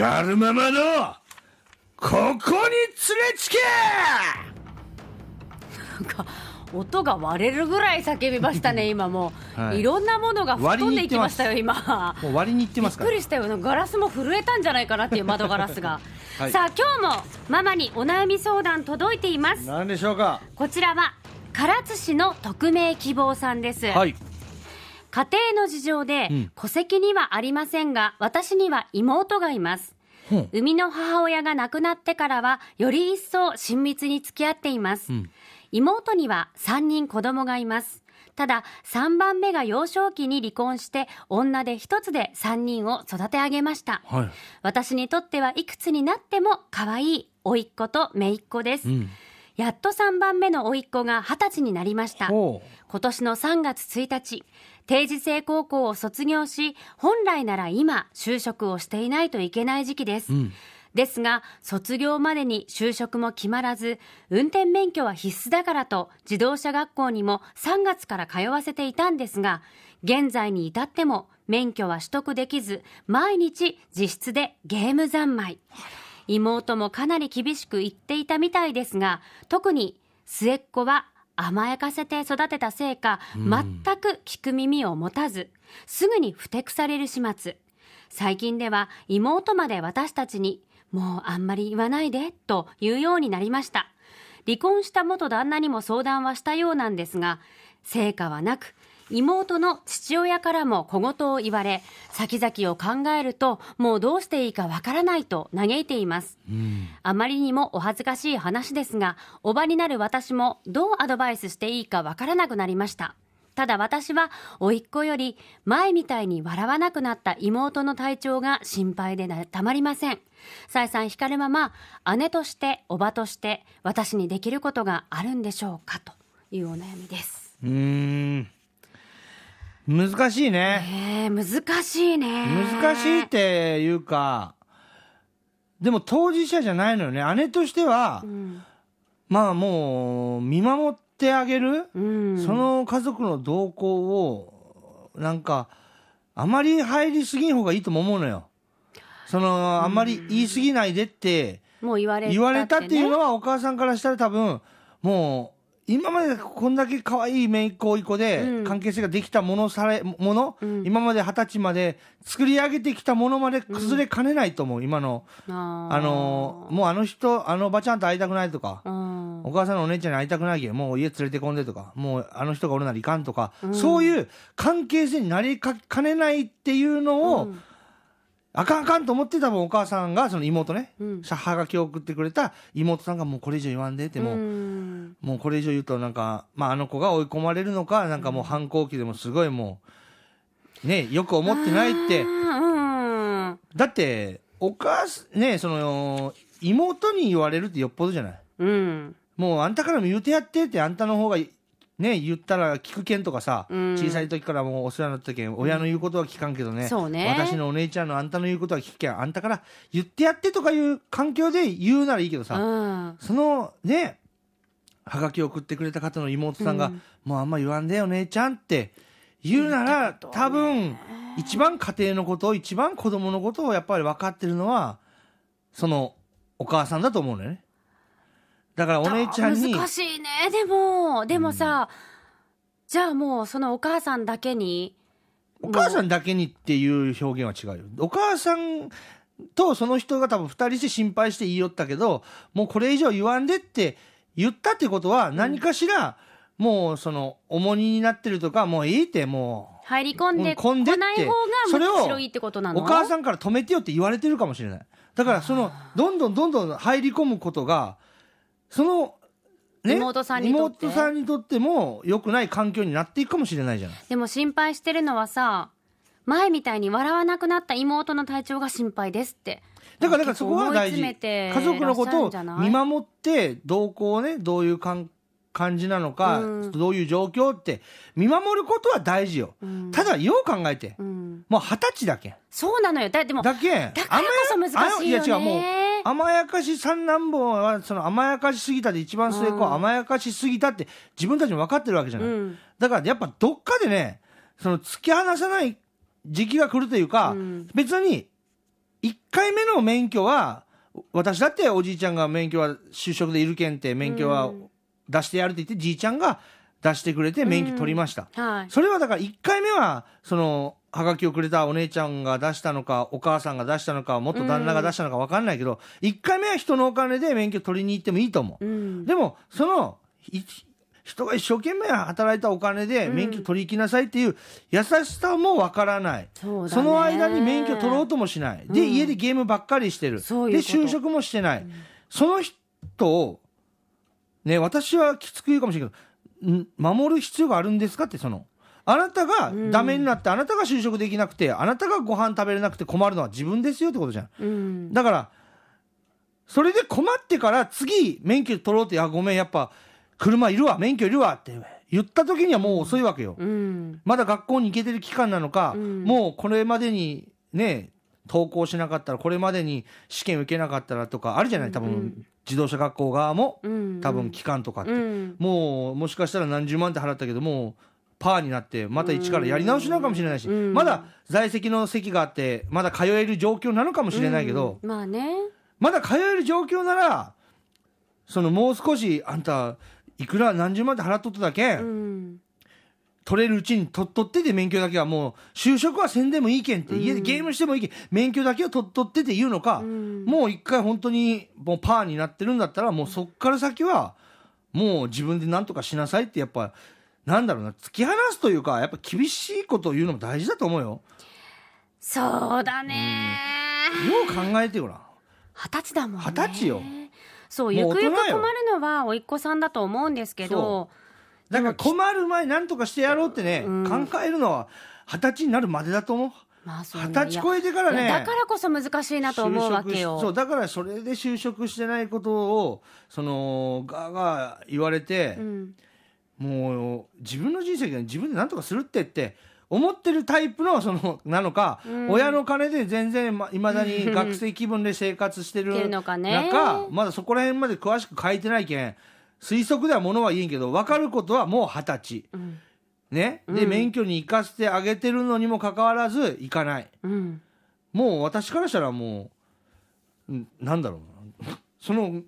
光るままのここに連れつけなんか音が割れるぐらい叫びましたね、今もう、はいい、ろんなものが吹っ飛んでいきましたよ、今。もう割りに行ってびっますからくりしたよ、ガラスも震えたんじゃないかなっていう窓ガラスが。はいさあ、今日もママにお悩み相談届いています。何でしょうか？こちらは唐津市の匿名希望さんです。はい家庭の事情でうん戸籍にはありませんが、私には妹がいます。生みの母親が亡くなってからは、より一層親密に付き合っています。うん妹には3人子供がいます。ただ、3番目が幼少期に離婚して、女で一つで3人を育て上げました。はい私にとってはいくつになっても可愛い甥っ子と姪っ子です。うんやっと3番目の甥っ子が20歳になりました。ほ今年の3月1日、定時制高校を卒業し、本来なら今、就職をしていないといけない時期です。ううんですが、卒業までに就職も決まらず、運転免許は必須だからと、自動車学校にも3月から通わせていたんですが、現在に至っても免許は取得できず、毎日自室でゲーム三昧。妹もかなり厳しく言っていたみたいですが、特に末っ子は甘やかせて育てたせいか、全く聞く耳を持たず、すぐにふてくされる始末。最近では妹まで私たちに、もうあんまり言わないで、と言うようになりました。離婚した元旦那にも相談はしたようなんですが、成果はなく、妹の父親からも小言を言われ、先々を考えると、もうどうしていいかわからないと嘆いています。うんあまりにもお恥ずかしい話ですが、おばになる私もどうアドバイスしていいかわからなくなりました。ただ私は、甥っ子より前みたいに笑わなくなった妹の体調が心配でなたまりません。さえさん光るまま、姉として、おばとして、私にできることがあるんでしょうかというお悩みです。うーん難しいねえー、難しいね。難しいっていうかでも当事者じゃないのよね姉としては、うん。まあもう見守ってあげる、うん。その家族の動向をなんかあまり入りすぎん方がいいとも思うのよそのあんまり言い過ぎないでってもう言われた、言われたっていうのは、はお母さんからしたら多分もう今までこんだけ可愛い姪っ子甥っ子でうん。関係性ができたものされもの、うん。今まで二十歳まで作り上げてきたものまで崩れかねないと思う、今の。あのもうあの人あのおばちゃんと会いたくないとか、うん。お母さんのお姉ちゃんに会いたくないけどもう家連れてこんでとかもうあの人がおるならいかんとか、うん。そういう関係性になりかかねないっていうのを、うんあかんあかんと思ってた分お母さんがその妹ね、うん。はがきを送ってくれた妹さんがもうこれ以上言わんでってもう、ん。もうこれ以上言うとなんか、まあ、あの子が追い込まれるのかなんかもう反抗期でもすごいもうねよく思ってないって。うん。だってお母さんねその妹に言われるってよっぽどじゃない？うん。もうあんたからも言うてやってってあんたの方がね言ったら聞くけんとかさ、うん。小さい時からもうお世話になったけん親の言うことは聞かんけどね,、そうね。私のお姉ちゃんのあんたの言うことは聞くけんあんたから言ってやってとかいう環境で言うならいいけどさ、うん。そのねはがきを送ってくれた方の妹さんが、うん。もうあんま言わんでよ姉ちゃんって言うなら、多分一番家庭のことを一番子供のことをやっぱり分かってるのはそのお母さんだと思うのよねだからお姉ちゃんに難しいね。でもでもさ、じゃあもうそのお母さんだけにお母さんだけにっていう表現は違うよ。お母さんとその人が多分二人して心配して言いよったけどもうこれ以上言わんでって言ったってことは何かしら、もうその重荷になってるとかもういいっても入り込んでこない方それをがむしろいいってことなの？うお母さんから止めてよって言われてるかもしれない。だからそのどんどんどんどん入り込むことがその、ね、妹さんにとって。妹さんにとっても良くない環境になっていくかもしれないじゃない。でも心配してるのはさ前みたいに笑わなくなった妹の体調が心配ですって。だからだからそこは大事。家族のことを見守って動向をねどういう感感じなのか、うん。どういう状況って見守ることは大事よ、うん。ただよう考えて、うん。もう二十歳だけ。んそうなのよ。だでもだけ。んだからこそ難しいよね。いや違うもう甘やかし三男坊はその甘やかしすぎたで一番末っ子は甘やかしすぎたって自分たちも分かってるわけじゃない、うん。だからやっぱどっかでねその突き放さない時期が来るというか、うん。別に1回目の免許は、私だっておじいちゃんが免許は就職でいるけんって、免許は出してやるって言って、じいちゃんが出してくれて免許取りました。はい。それはだから1回目は、その、はがきをくれたお姉ちゃんが出したのか、お母さんが出したのか、元旦那が出したのか分かんないけど、1回目は人のお金で免許取りに行ってもいいと思う。うん。でも、その、い人が一生懸命働いたお金で免許取り行きなさいっていう優しさもわからない。そうだねその間に免許取ろうともしない。で、うん家でゲームばっかりしてる。で、就職もしてない。その人を、ね、私はきつく言うかもしれないけど、ん守る必要があるんですかって、その、あなたがダメになって、あなたが就職できなくて、あなたがご飯食べれなくて困るのは自分ですよってことじゃん。うん。だから、それで困ってから次、免許取ろうって、あ、ごめん、やっぱ、車いるわ、免許いるわって言った時にはもう遅いわけよ。うん。まだ学校に行けてる期間なのか、うんもうこれまでにね、登校しなかったら、これまでに試験受けなかったらとか、あるじゃない、多分、うん自動車学校側も、うん。多分期間とかって、うん。もう、もしかしたら何十万って払ったけど、もう、パーになって、また一からやり直しなのかもしれないし、うんまだ在籍の席があって、まだ通える状況なのかもしれないけど、うんまあね。まだ通える状況なら、そのもう少し、あんた、いくら何十万って払っとっただけ、うん。取れるうちに取っとってて、免許だけはもう、就職はせんでもいいけんって、家でゲームしてもいいけん、免許だけは取っとってって言うのか、うんもう一回本当にもうパーになってるんだったら、もうそっから先は、もう自分で何とかしなさいって、やっぱ、なんだろうな、突き放すというか、やっぱ厳しいことを言うのも大事だと思うよ。そうだね。よう考えてごらん。二十歳だもんね。二十歳よ。そう、ゆくゆく困るのは、おいっ子さんだと思うんですけど、だから困る前に何とかしてやろうってね、うん考えるのは二十歳になるまでだと思う。まあそうね二十歳超えてからねだからこそ難しいなと思うわけ就職しそうよ。だからそれで就職してないことをそのガーガー言われてう、ん。もう自分の人生が自分で何とかするってって思ってるタイプのそのなのか、うん。親の金で全然いまだに 学生気分で生活してるしてるのかね。中まだそこら辺まで詳しく書いてないけん推測ではものは言えんけど分かることはもう二十歳。うん。ね。で、うん。免許に行かせてあげてるのにもかかわらず行かない。うん。もう私からしたらもう、んなんだろうな。その、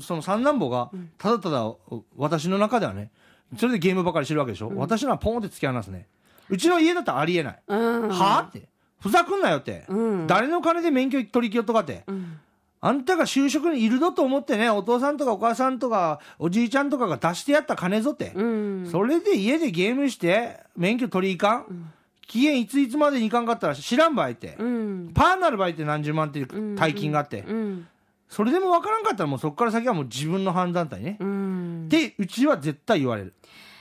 その三男坊が、ただただ、私の中ではね、それでゲームばかりしてるわけでしょ、私のはポンって突き放すね。うちの家だったらありえない。うん。はあって。ふざくんなよって。うん誰の金で免許取りきよっとかって。うん。あんたが就職にいるぞと思ってね、お父さんとかお母さんとか、おじいちゃんとかが出してやった金ぞって。うん。それで家でゲームして、免許取りいかん、期限いついつまでにいかんかったら知らんばいって。うん。パーになる場合って何十万っていう大金があって、うん。それでも分からんかったらもうそこから先はもう自分の判断体ね。うん。で、うちは絶対言われる。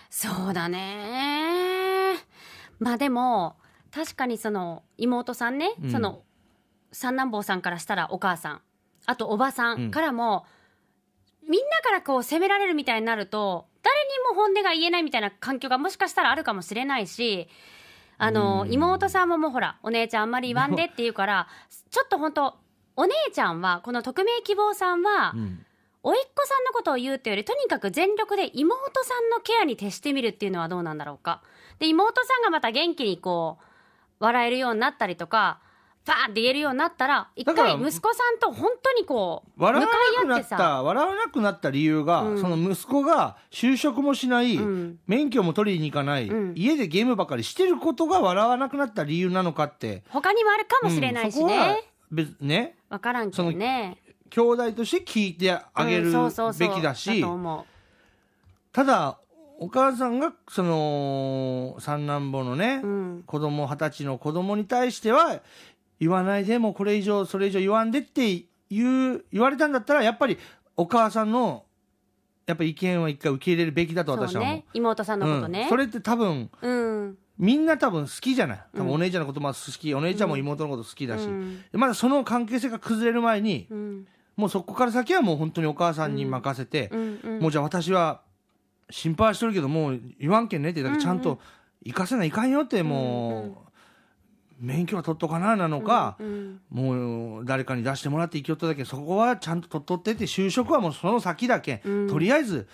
そうだね。まあでも、確かにその妹さんね、うんその三男坊さんからしたらお母さん、あとおばさんからも、みんなからこう責められるみたいになると、誰にも本音が言えないみたいな環境がもしかしたらあるかもしれないし、あの、うん妹さんももうほら、お姉ちゃんあんまり言わんでって言うから、ちょっと本当お姉ちゃんは、この匿名希望さんは、うん甥っ子さんのことを言うっていうよりとにかく全力で妹さんのケアに徹してみるっていうのはどうなんだろうか。で妹さんがまた元気にこう笑えるようになったりとかバーって言えるようになったら一回息子さんと本当にこう向か笑わなくなった、笑わなくなった理由が、うん。その息子が就職もしない、うん。免許も取りに行かない、うん。家でゲームばかりしてることが笑わなくなった理由なのかって。他にもあるかもしれないしね、別ね、分からんけどね兄弟として聞いてあげるべきだし、ただ、お母さんが、その、三男坊のね、う、うん、子供二十歳の子供に対しては言わないでもうこれ以上それ以上言わんでって言う言われたんだったらやっぱりお母さんのやっぱ意見は一回受け入れるべきだと私は思うね。妹さんのことね。うん、それって多分うんみんな多分好きじゃない。多うん。分お姉ちゃんのことも好き、お姉ちゃんも妹のこと好きだし、うん。まだその関係性が崩れる前にうん。もうそこから先はもう本当にお母さんに任せて、うん。うん。もうじゃあ私は心配してるけどもう言わんけんねってだけちゃんと行かせないかんよってもう、免許は取っとかななのか、うん。もう誰かに出してもらって行きよっただけそこはちゃんと取っとってって就職はもうその先だけ、うん。とりあえず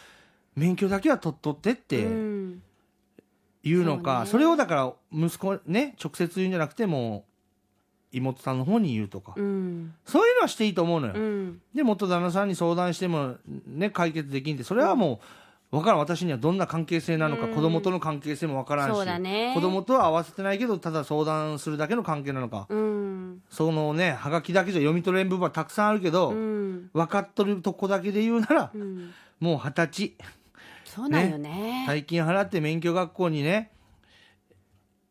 免許だけは取っとってっうてんいうのか、それをだから息子ね直接言うんじゃなくても妹さんの方に言うとか、うん。そういうのはしていいと思うのよ、うん。で元旦那さんに相談してもね解決できんってそれはもう分からん私にはどんな関係性なのか、うん。子供との関係性も分からんしね。子供とは合わせてないけどただ相談するだけの関係なのか、うん。そのねはがきだけじゃ読み取れん部分はたくさんあるけど、うん。分かっとるとこだけで言うなら、うん。もう二十歳そうなんよね。大金払って免許学校にね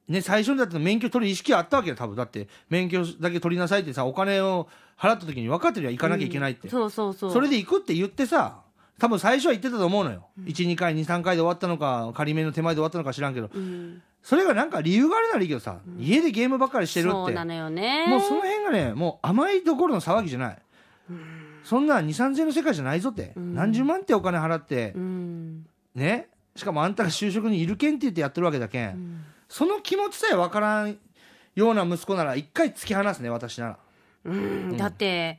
ね最初にだって免許取る意識はあったわけよ多分。だって免許だけ取りなさいってさお金を払った時に分かってるよ行かなきゃいけないって、そうそうそう。それで行くって言ってさ多分最初は言ってたと思うのよ、12回23回で終わったのか仮免の手前で終わったのか知らんけど。うん。それがなんか理由があるならいいけどさ、家でゲームばっかりしてるって。そうなのよね。もうその辺がねもう甘いどころの騒ぎじゃない、そんな2 3 0 0 0の世界じゃないぞって、ん。何十万ってお金払って。う、ん。ね。しかもあんたが就職にいるけんって言ってやってるわけだけん、ん。その気持ちさえわからんような息子なら一回突き放すね私なら。うん。だって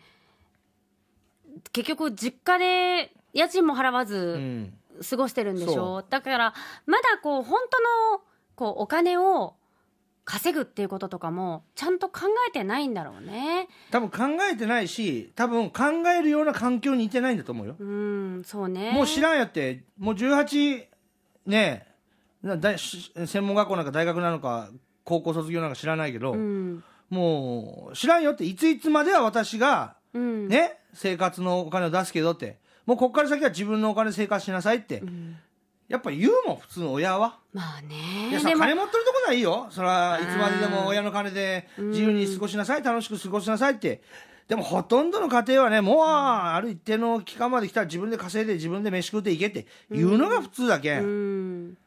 結局実家で家賃も払わうずん。過ごしてるんでしそょだからまだこう本当のこうお金を稼ぐっていうこととかもちゃんと考えてないんだろうね。多分考えてないし多分考えるような環境にいてないんだと思うよ、うんそうね。もう知らんやって。もう18ねな大し専門学校なんか大学なのか高校卒業なんか知らないけど、うん。もう知らんよって。いついつまでは私がうん。ね、生活のお金を出すけどって。もうこっから先は自分のお金で生活しなさいって、うん。やっぱ言うもん普通の親は。まあいねやさ金持ってるところはいいよ。それはいつまででも親の金で自由に過ごしなさい楽しく過ごしなさいって。でもほとんどの家庭はねもうある一定の期間まで来たら自分で稼いで自分で飯食っていけって言うのが普通だけ、うん。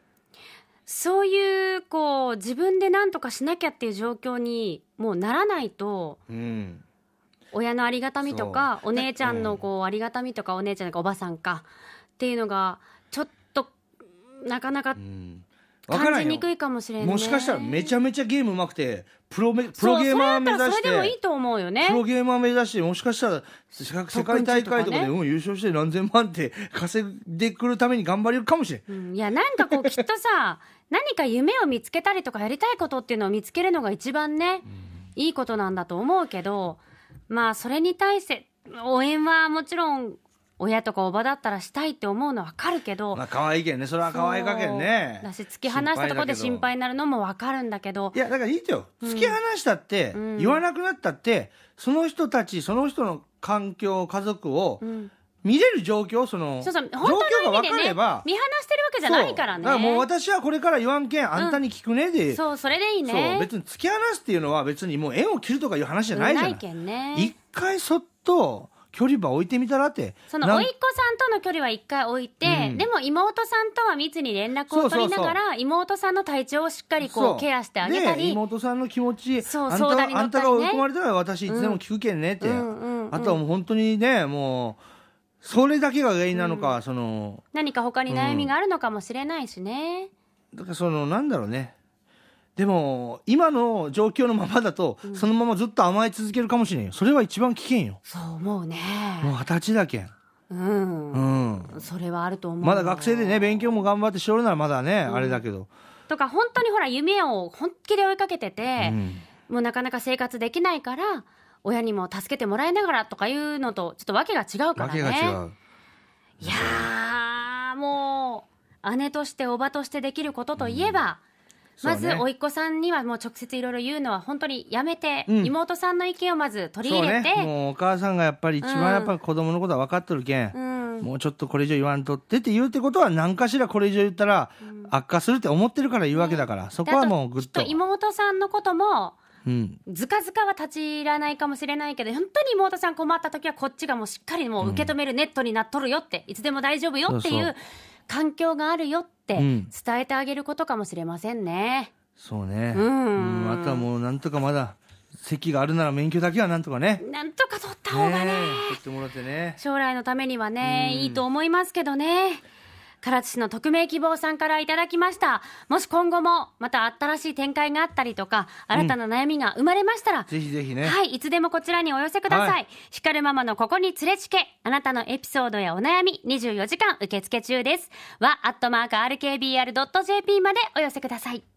そういうこう自分で何とかしなきゃっていう状況にもうならないとうん。親のありがたみとかお姉ちゃんのこうありがたみとかお姉ちゃんかおばさんかっていうのがちょっとなかなかうん感じにくいかもしれない、ね、もしかしたらめちゃめちゃゲームうまくてプロメプロゲーマー目指しそれでもいいてと思うよね。プロゲーマー目指してもしかしたら世界世界大会とかで、ね。うん、優勝して何千万って稼いでくるために頑張れるかもしれん。うんいやなんかこうきっとさ 何か夢を見つけたりとかやりたいことっていうのを見つけるのが一番ね、いいことなんだと思うけどまあそれに対して応援はもちろん親とかおばだったらしたいって思うのはわかるけど、まあ可愛いけんね。それは可愛いかけんね。だし突き放したところで心配になるのもわかるんだけど。いやだからいいよ。突き放したって、うん。言わなくなったってその人たちその人の環境家族をうん。見れる状況そのそうそう。状況が分かれねば。見放してるわけじゃないからね。だからもう私はこれから言わんけんあんたに聞くねで、そうそれでいいそう。ね別に突き放すっていうのは別にもう縁を切るとかいう話じゃないじゃない,、けんね。一回そっと距離場置いてみたらって。その甥っ子さんとの距離は一回置いて、うん。でも妹さんとは密に連絡を取りながら妹さんの体調をしっかりこそう。ケアしてあげたでり妹さんの気持ちそうあんた相談に乗あったりね。んたが追い込まれたら私いつでも聞くけんねって、うんうんうん。あとはもう本当にねもうそれだけが原因なのか、その。何か他に悩みがあるのかもしれないしね、だからそのなんだろうねでも今の状況のままだと、そのままずっと甘え続けるかもしれんよ。それは一番危険よ。そう思うね。もう二十歳だけん。うん、うん。それはあると思う。まだ学生でね勉強も頑張ってしおるならまだね、あれだけど、とか本当にほら夢を本気で追いかけてて、うん。もうなかなか生活できないから親にも助けてもらいながらとかいうのとちょっと訳が違うからわねけが違う。いやーもう姉としておばとしてできることといえば、まず甥っ子さんにはもう直接いろいろ言うのは本当にやめて、うん。妹さんの意見をまず取り入れて、ね。もうお母さんがやっぱり一番やっぱ子供のことは分かっとるけん、うん、もうちょっとこれ以上言わんとってって言うってことは何かしらこれ以上言ったら悪化するって思ってるから言うわけだから、そこはもうぐっと。と妹さんのこともうん。ずかずかは立ち入らないかもしれないけど本当に妹さん困った時はこっちがもうしっかりもう受け止めるネットになっとるよって、いつでも大丈夫よっていう環境があるよってうん。伝えてあげることかもしれませんね。そうね。うん。あとはもうなんとかまだ席があるなら免許だけはなんとかね。なんとか取った方がね。ね。え取ってもらってね。将来のためにはね、うん。いいと思いますけどね。唐津市の匿名希望さんからいただきました。もし今後もまた新しい展開があったりとか、新たな悩みが生まれましたら、ぜひぜひね、はい、いつでもこちらにお寄せください。はい光るママのここに連れちけ、あなたのエピソードやお悩み、24時間受付中です。は、アットマーク RKBR.jp までお寄せください。